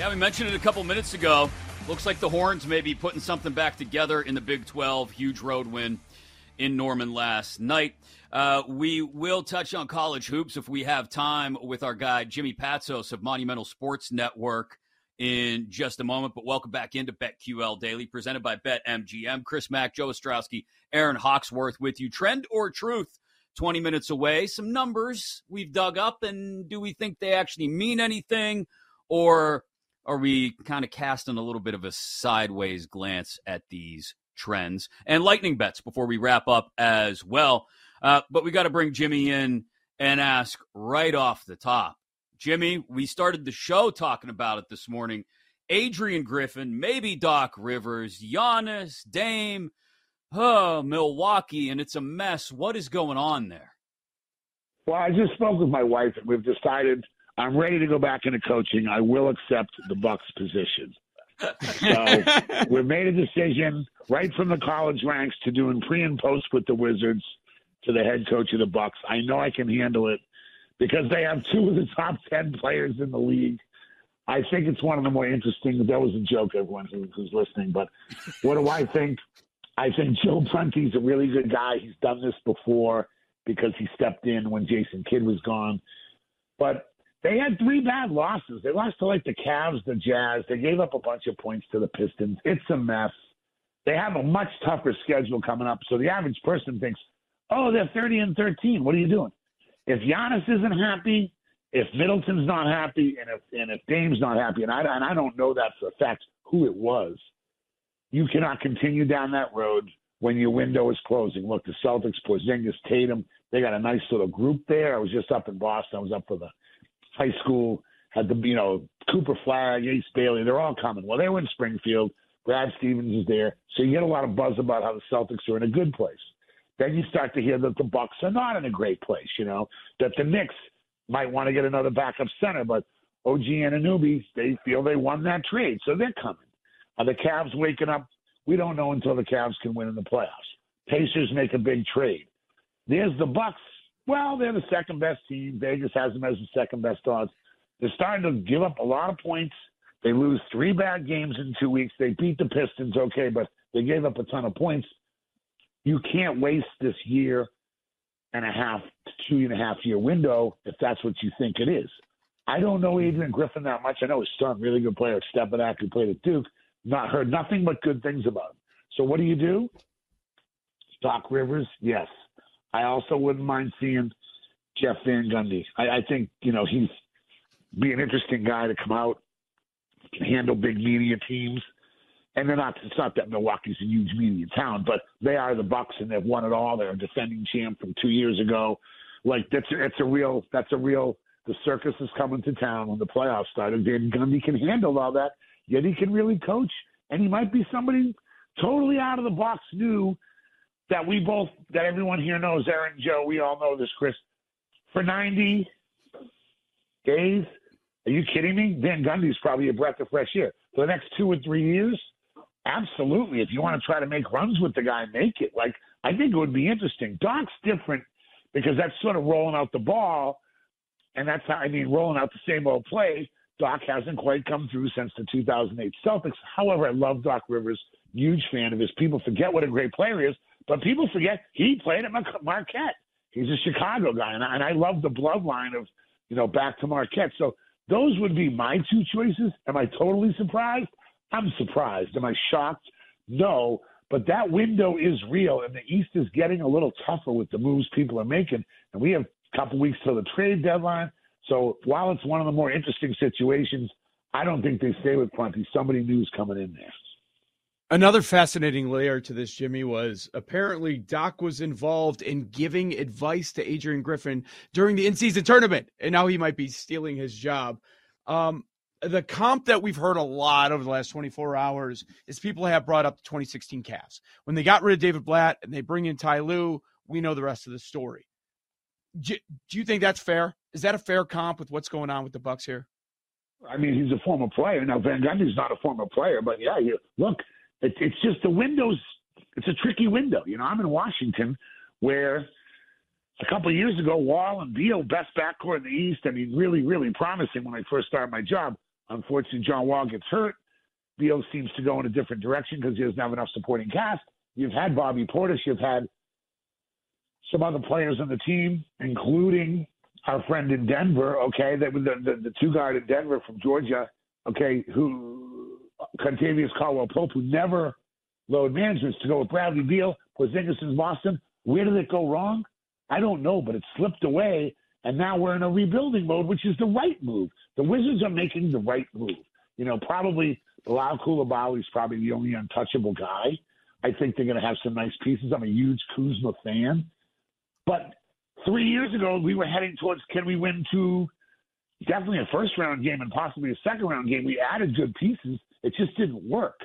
Yeah, we mentioned it a couple minutes ago. Looks like the Horns may be putting something back together in the Big 12. Huge road win in Norman last night. Uh, we will touch on college hoops if we have time with our guy, Jimmy Patsos of Monumental Sports Network, in just a moment. But welcome back into BetQL Daily, presented by BetMGM. Chris Mack, Joe Ostrowski, Aaron Hawksworth with you. Trend or truth? 20 minutes away. Some numbers we've dug up, and do we think they actually mean anything? Or are we kind of casting a little bit of a sideways glance at these trends and lightning bets before we wrap up as well? Uh, but we got to bring Jimmy in and ask right off the top. Jimmy, we started the show talking about it this morning. Adrian Griffin, maybe Doc Rivers, Giannis, Dame, oh, Milwaukee, and it's a mess. What is going on there? Well, I just spoke with my wife, and we've decided – I'm ready to go back into coaching. I will accept the Bucks position. So we've made a decision right from the college ranks to doing pre and post with the Wizards to the head coach of the Bucks. I know I can handle it because they have two of the top ten players in the league. I think it's one of the more interesting. That was a joke, everyone who, who's listening. But what do I think? I think Joe Prunty's a really good guy. He's done this before because he stepped in when Jason Kidd was gone. But they had three bad losses. They lost to like the Cavs, the Jazz. They gave up a bunch of points to the Pistons. It's a mess. They have a much tougher schedule coming up. So the average person thinks, oh, they're 30 and 13. What are you doing? If Giannis isn't happy, if Middleton's not happy, and if and if Dame's not happy, and I and I don't know that for a fact who it was, you cannot continue down that road when your window is closing. Look, the Celtics, Porzingis, Tatum, they got a nice little group there. I was just up in Boston. I was up for the high school had the you know Cooper Flagg, Ace Bailey, they're all coming. Well, they were in Springfield. Brad Stevens is there, so you get a lot of buzz about how the Celtics are in a good place. Then you start to hear that the Bucks are not in a great place. You know that the Knicks might want to get another backup center, but OG and Anunoby, they feel they won that trade, so they're coming. Are the Cavs waking up? We don't know until the Cavs can win in the playoffs. Pacers make a big trade. There's the Bucks well, they're the second best team. Vegas has them as the second best odds. They're starting to give up a lot of points. They lose three bad games in two weeks. They beat the Pistons, okay, but they gave up a ton of points. You can't waste this year and a half to two and a half year window if that's what you think it is. I don't know Adrian Griffin that much. I know his son, really good player, Stepanak, who played at Duke. Not heard nothing but good things about him. So what do you do? Doc Rivers, yes. I also wouldn't mind seeing Jeff Van Gundy. I, I think you know he's be an interesting guy to come out, handle big media teams, and they're not. It's not that Milwaukee's a huge media town, but they are the Bucks, and they've won it all. They're a defending champ from two years ago. Like that's it's a real that's a real. The circus is coming to town when the playoffs started. Van Gundy can handle all that, yet he can really coach, and he might be somebody totally out of the box new that we both that everyone here knows, Aaron, Joe, we all know this, Chris. For 90 days, are you kidding me? Van Gundy's probably a breath of fresh air. For the next two or three years, absolutely. If you want to try to make runs with the guy, make it. Like I think it would be interesting. Doc's different because that's sort of rolling out the ball, and that's how I mean rolling out the same old play. Doc hasn't quite come through since the 2008 Celtics. However, I love Doc Rivers. Huge fan of his. People forget what a great player he is. But people forget he played at Marquette. He's a Chicago guy, and I, and I love the bloodline of you know back to Marquette. So those would be my two choices. Am I totally surprised? I'm surprised. Am I shocked? No. But that window is real, and the East is getting a little tougher with the moves people are making. And we have a couple weeks till the trade deadline. So while it's one of the more interesting situations, I don't think they stay with Prunty. Somebody new's coming in there. Another fascinating layer to this, Jimmy, was apparently Doc was involved in giving advice to Adrian Griffin during the in-season tournament, and now he might be stealing his job. Um, the comp that we've heard a lot over the last 24 hours is people have brought up the 2016 Cavs. When they got rid of David Blatt and they bring in Ty Lue, we know the rest of the story. Do, you think that's fair? Is that a fair comp with what's going on with the Bucks here? I mean, he's a former player. Now, Van Gundy's not a former player, but yeah, look – it, it's just the windows. It's a tricky window. You know, I'm in Washington, where a couple of years ago, Wall and Beal, best backcourt in the East. I mean, really, really promising when I first started my job. Unfortunately, John Wall gets hurt. Beal seems to go in a different direction because he doesn't have enough supporting cast. You've had Bobby Portis. You've had some other players on the team, including our friend in Denver, okay, that the, the, the two guard in Denver from Georgia, okay, who Kentavious Caldwell Pope, who never load management to go with Bradley Beal, Porzingis in Boston. Where did it go wrong? I don't know, but it slipped away, and now we're in a rebuilding mode, which is the right move. The Wizards are making the right move. You know, probably Bilal Coulibaly is probably the only untouchable guy. I think they're going to have some nice pieces. I'm a huge Kuzma fan. But three years ago, we were heading towards can we win two, definitely a first round game and possibly a second round game. We added good pieces. It just didn't work.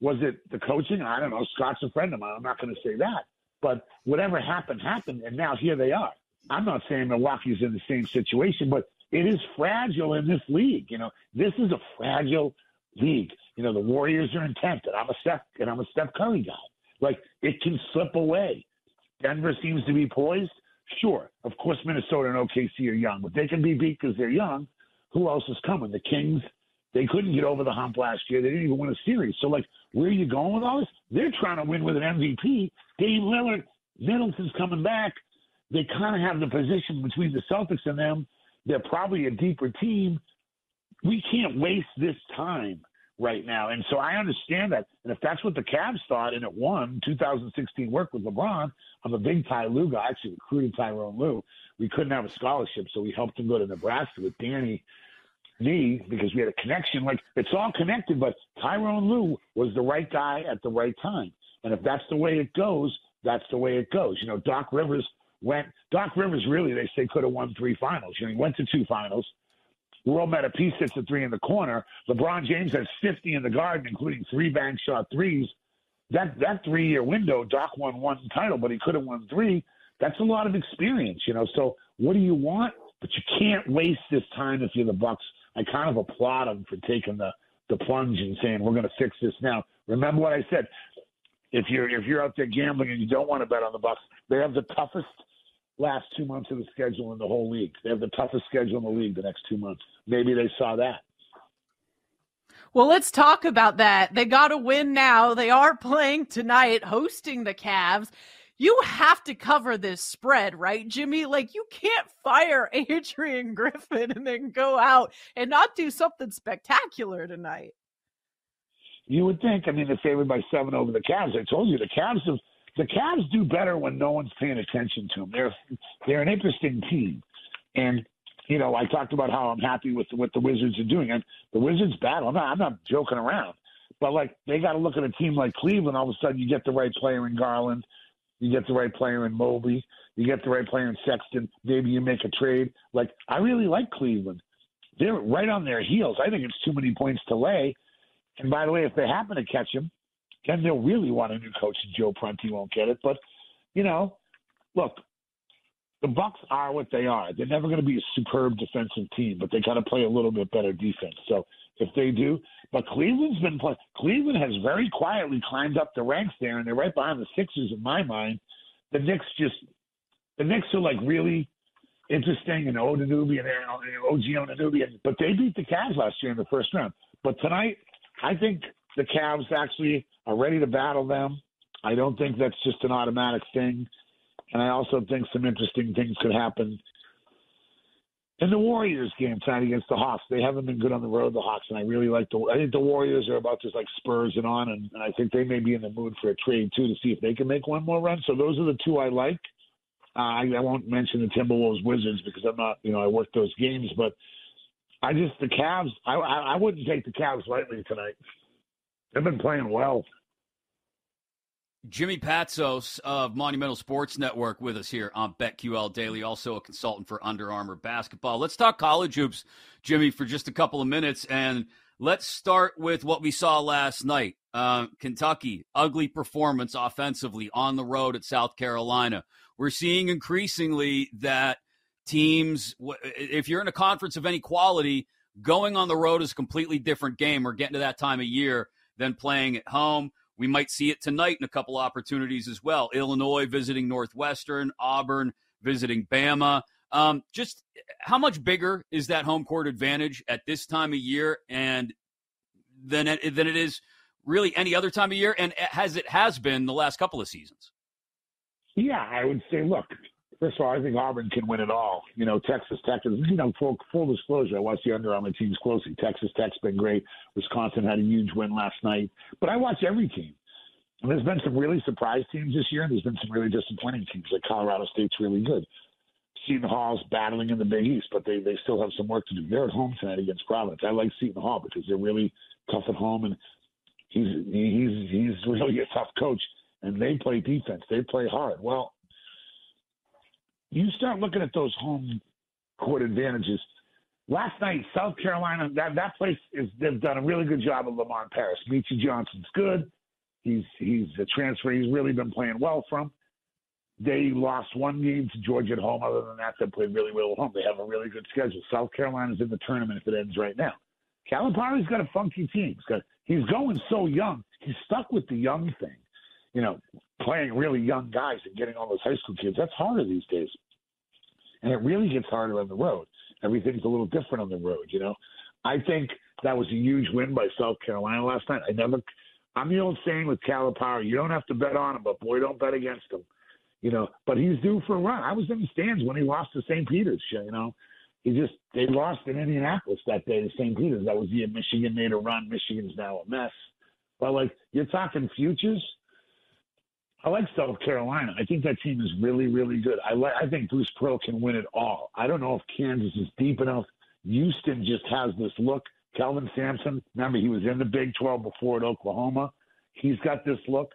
Was it the coaching? I don't know. Scott's a friend of mine. I'm not going to say that. But whatever happened, happened. And now here they are. I'm not saying Milwaukee's in the same situation, but it is fragile in this league. You know, this is a fragile league. You know, the Warriors are intent, and I'm a Steph and I'm a Steph Curry guy. Like it can slip away. Denver seems to be poised. Sure, of course, Minnesota and OKC are young, but they can be beat because they're young. Who else is coming? The Kings. They couldn't get over the hump last year. They didn't even win a series. So, like, where are you going with all this? They're trying to win with an MVP. Dame Lillard, Middleton's coming back. They kind of have the position between the Celtics and them. They're probably a deeper team. We can't waste this time right now. And so I understand that. And if that's what the Cavs thought and it won 2016 work with LeBron, I'm a big Ty Lue guy. I actually recruited Tyronn Lue. We couldn't have a scholarship, so we helped him go to Nebraska with Danny Nee because we had a connection. Like it's all connected, but Tyronn Lue was the right guy at the right time. And if that's the way it goes, that's the way it goes. You know, Doc Rivers went Doc Rivers really they say could have won three finals. You know, he went to two finals. World Metapeace hits a three in the corner. LeBron James has 50 in the garden, including three bank shot threes. That that three year window, Doc won one title, but he could have won three. That's a lot of experience, you know. So what do you want? But you can't waste this time if you're the Bucks. I kind of applaud them for taking the the plunge and saying we're going to fix this now. Remember what I said. If you're if you're out there gambling and you don't want to bet on the Bucks, they have the toughest last two months of the schedule in the whole league. They have the toughest schedule in the league the next two months. Maybe they saw that. Well, let's talk about that. They got to win now. They are playing tonight, hosting the Cavs. You have to cover this spread, right, Jimmy? Like, you can't fire Adrian Griffin and then go out and not do something spectacular tonight. You would think. I mean, they're favored by seven over the Cavs. I told you the Cavs have the Cavs do better when no one's paying attention to them. They're they're an interesting team, and you know I talked about how I'm happy with what the Wizards are doing, and the Wizards battle. I'm not, I'm not joking around, but like they got to look at a team like Cleveland. All of a sudden, you get the right player in Garland, you get the right player in Mobley, you get the right player in Sexton. Maybe you make a trade. Like I really like Cleveland. They're right on their heels. I think it's too many points to lay. And by the way, if they happen to catch him, then they'll really want a new coach, and Joe Prunty won't get it. But you know, look, the Bucks are what they are. They're never going to be a superb defensive team, but they got to play a little bit better defense. So if they do, but Cleveland's been playing. Cleveland has very quietly climbed up the ranks there, and they're right behind the Sixers in my mind. The Knicks just, the Knicks are like really interesting, and Anunoby and OG Anunoby, but they beat the Cavs last year in the first round. But tonight, I think the Cavs actually are ready to battle them. I don't think that's just an automatic thing. And I also think some interesting things could happen in the Warriors game tonight against the Hawks. They haven't been good on the road, the Hawks, and I really like the. I think the Warriors are about just like Spurs and on, and, and I think they may be in the mood for a trade too to see if they can make one more run. So those are the two I like. Uh, I, I won't mention the Timberwolves Wizards because I'm not, you know, I work those games, but I just the Cavs. I, I I wouldn't take the Cavs lightly tonight. They've been playing well. Jimmy Patsos of Monumental Sports Network with us here on BetQL Daily, also a consultant for Under Armour basketball. Let's talk college hoops, Jimmy, for just a couple of minutes. And let's start with what we saw last night. Uh, Kentucky, ugly performance offensively on the road at South Carolina. We're seeing increasingly that teams, if you're in a conference of any quality, going on the road is a completely different game. We're getting to that time of year than playing at home. We might see it tonight in a couple opportunities as well. Illinois visiting Northwestern, Auburn visiting Bama. Um, just how much bigger is that home court advantage at this time of year, and than it, than it is really any other time of year, and as it has been the last couple of seasons? Yeah, I would say, look, first of all, I think Auburn can win it all. You know, Texas Tech is, you know, full, full disclosure, I watch the Under Armour teams closely. Texas Tech's been great. Wisconsin had a huge win last night. But I watch every team. And there's been some really surprise teams this year, and there's been some really disappointing teams. Like Colorado State's really good. Seton Hall's battling in the Big East, but they, they still have some work to do. They're at home tonight against Providence. I like Seton Hall because they're really tough at home, and he's he's he's really a tough coach. And they play defense. They play hard. Well, you start looking at those home court advantages. Last night, South Carolina, that that place is they've done a really good job of Lamont Paris. Meechie Johnson's good. He's he's a transfer. He's really been playing well from. They lost one game to Georgia at home. Other than that, they played really well at home. They have a really good schedule. South Carolina's in the tournament if it ends right now. Calipari's got a funky team. He's got he's going so young. He's stuck with the young thing. You know, playing really young guys and getting all those high school kids. That's harder these days. And it really gets harder on the road. Everything's a little different on the road, you know. I think that was a huge win by South Carolina last night. I never I'm the old saying with Calipari, you don't have to bet on him, but boy, don't bet against him. You know, but he's due for a run. I was in the stands when he lost to St. Peter's. You know, he just they lost in Indianapolis that day to St. Peter's. That was the year Michigan made a run. Michigan's now a mess. But like you're talking futures. I like South Carolina. I think that team is really, really good. I like. I think Bruce Pearl can win it all. I don't know if Kansas is deep enough. Houston just has this look. Kelvin Sampson, remember he was in the Big 12 before at Oklahoma. He's got this look.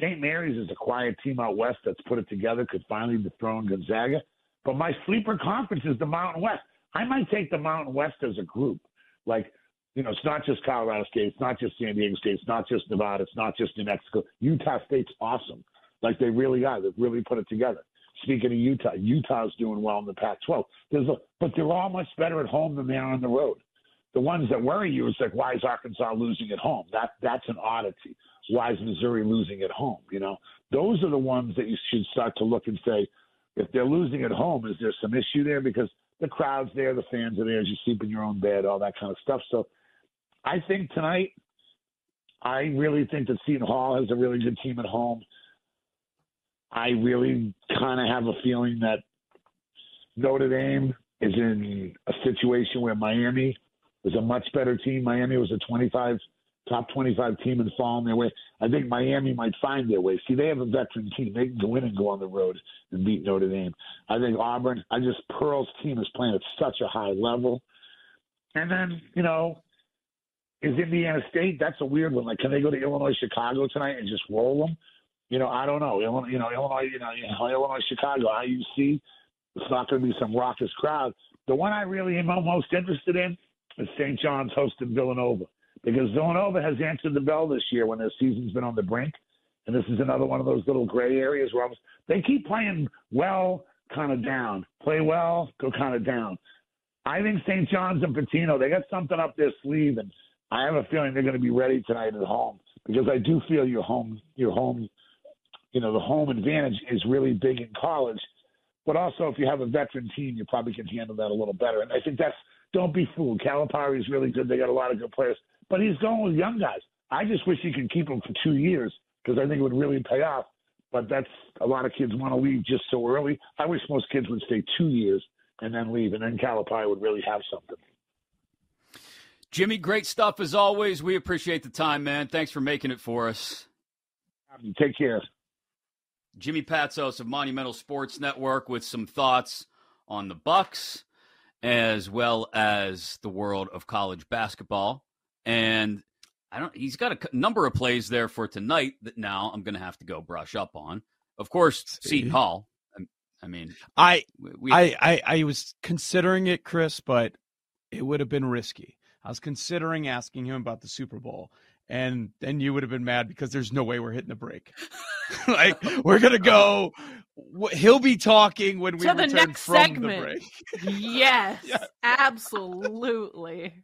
St. Mary's is a quiet team out west that's put it together, could finally dethrone Gonzaga. But my sleeper conference is the Mountain West. I might take the Mountain West as a group. Like, you know, it's not just Colorado State, it's not just San Diego State, it's not just Nevada, it's not just New Mexico. Utah State's awesome. Like they really are. They've really put it together. Speaking of Utah, Utah's doing well in the Pac-12. There's a, but they're all much better at home than they are on the road. The ones that worry you is like, why is Arkansas losing at home? That that's an oddity. Why is Missouri losing at home? You know, those are the ones that you should start to look and say, if they're losing at home, is there some issue there? Because the crowd's there, the fans are there, as you sleep in your own bed, all that kind of stuff. So I think tonight, I really think that Seton Hall has a really good team at home. I really kind of have a feeling that Notre Dame is in a situation where Miami is a much better team. Miami was a 25 top 25 team and fall their way. I think Miami might find their way. See, they have a veteran team. They can go in and go on the road and beat Notre Dame. I think Auburn, I just, Pearl's team is playing at such a high level. And then, you know, is Indiana State? That's a weird one. Like, can they go to Illinois, Chicago tonight and just roll them? You know, I don't know. Illinois, you know, Illinois, you know, Illinois, Chicago, IUC. It's not going to be some raucous crowd. The one I really am most interested in is St. John's hosting Villanova because Villanova has answered the bell this year when their season's been on the brink. And this is another one of those little gray areas where they keep playing well, kind of down. Play well, go kind of down. I think St. John's and Pitino, they got something up their sleeve, and I have a feeling they're going to be ready tonight at home because I do feel your home, your home, you know, the home advantage is really big in college. But also, if you have a veteran team, you probably can handle that a little better. And I think that's don't be fooled. Calipari is really good. They got a lot of good players, but he's going with young guys. I just wish he could keep them for two years because I think it would really pay off. But that's a lot of kids want to leave just so early. I wish most kids would stay two years and then leave, and then Calipari would really have something. Jimmy, great stuff as always. We appreciate the time, man. Thanks for making it for us. Take care. Jimmy Patsos of Monumental Sports Network with some thoughts on the Bucks as well as the world of college basketball. And I don't he's got a number of plays there for tonight that now I'm going to have to go brush up on. Of course, See? Seton Hall. I mean, I, we, I, I I was considering it, Chris, but it would have been risky. I was considering asking him about the Super Bowl, and then you would have been mad because there's no way we're hitting the break. like we're gonna go. He'll be talking when we to the next from segment. The break. yes, absolutely.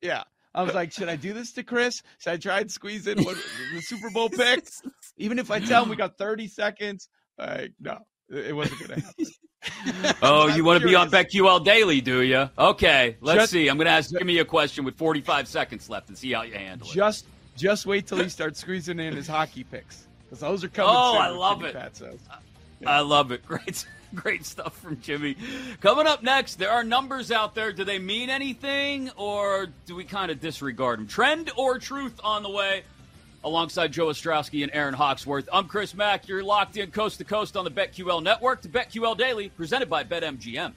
Yeah. I was like, should I do this to Chris? Should I try and squeeze in what, the Super Bowl pick? Even if I tell him we got 30 seconds, like, no, it wasn't going to happen. oh, you want to be on. BetQL Daily, do you? Okay, let's Just- see. I'm going to ask Jimmy a question with 45 seconds left and see how you handle it. Just just wait till he starts squeezing in his hockey picks because those are coming. Oh, I love it. Patsos. I love it. Great, great stuff from Jimmy. Coming up next, there are numbers out there. Do they mean anything, or do we kind of disregard them? Trend or truth on the way? Alongside Joe Ostrowski and Aaron Hawksworth, I'm Chris Mack. You're locked in coast to coast on the BetQL network to BetQL Daily, presented by BetMGM.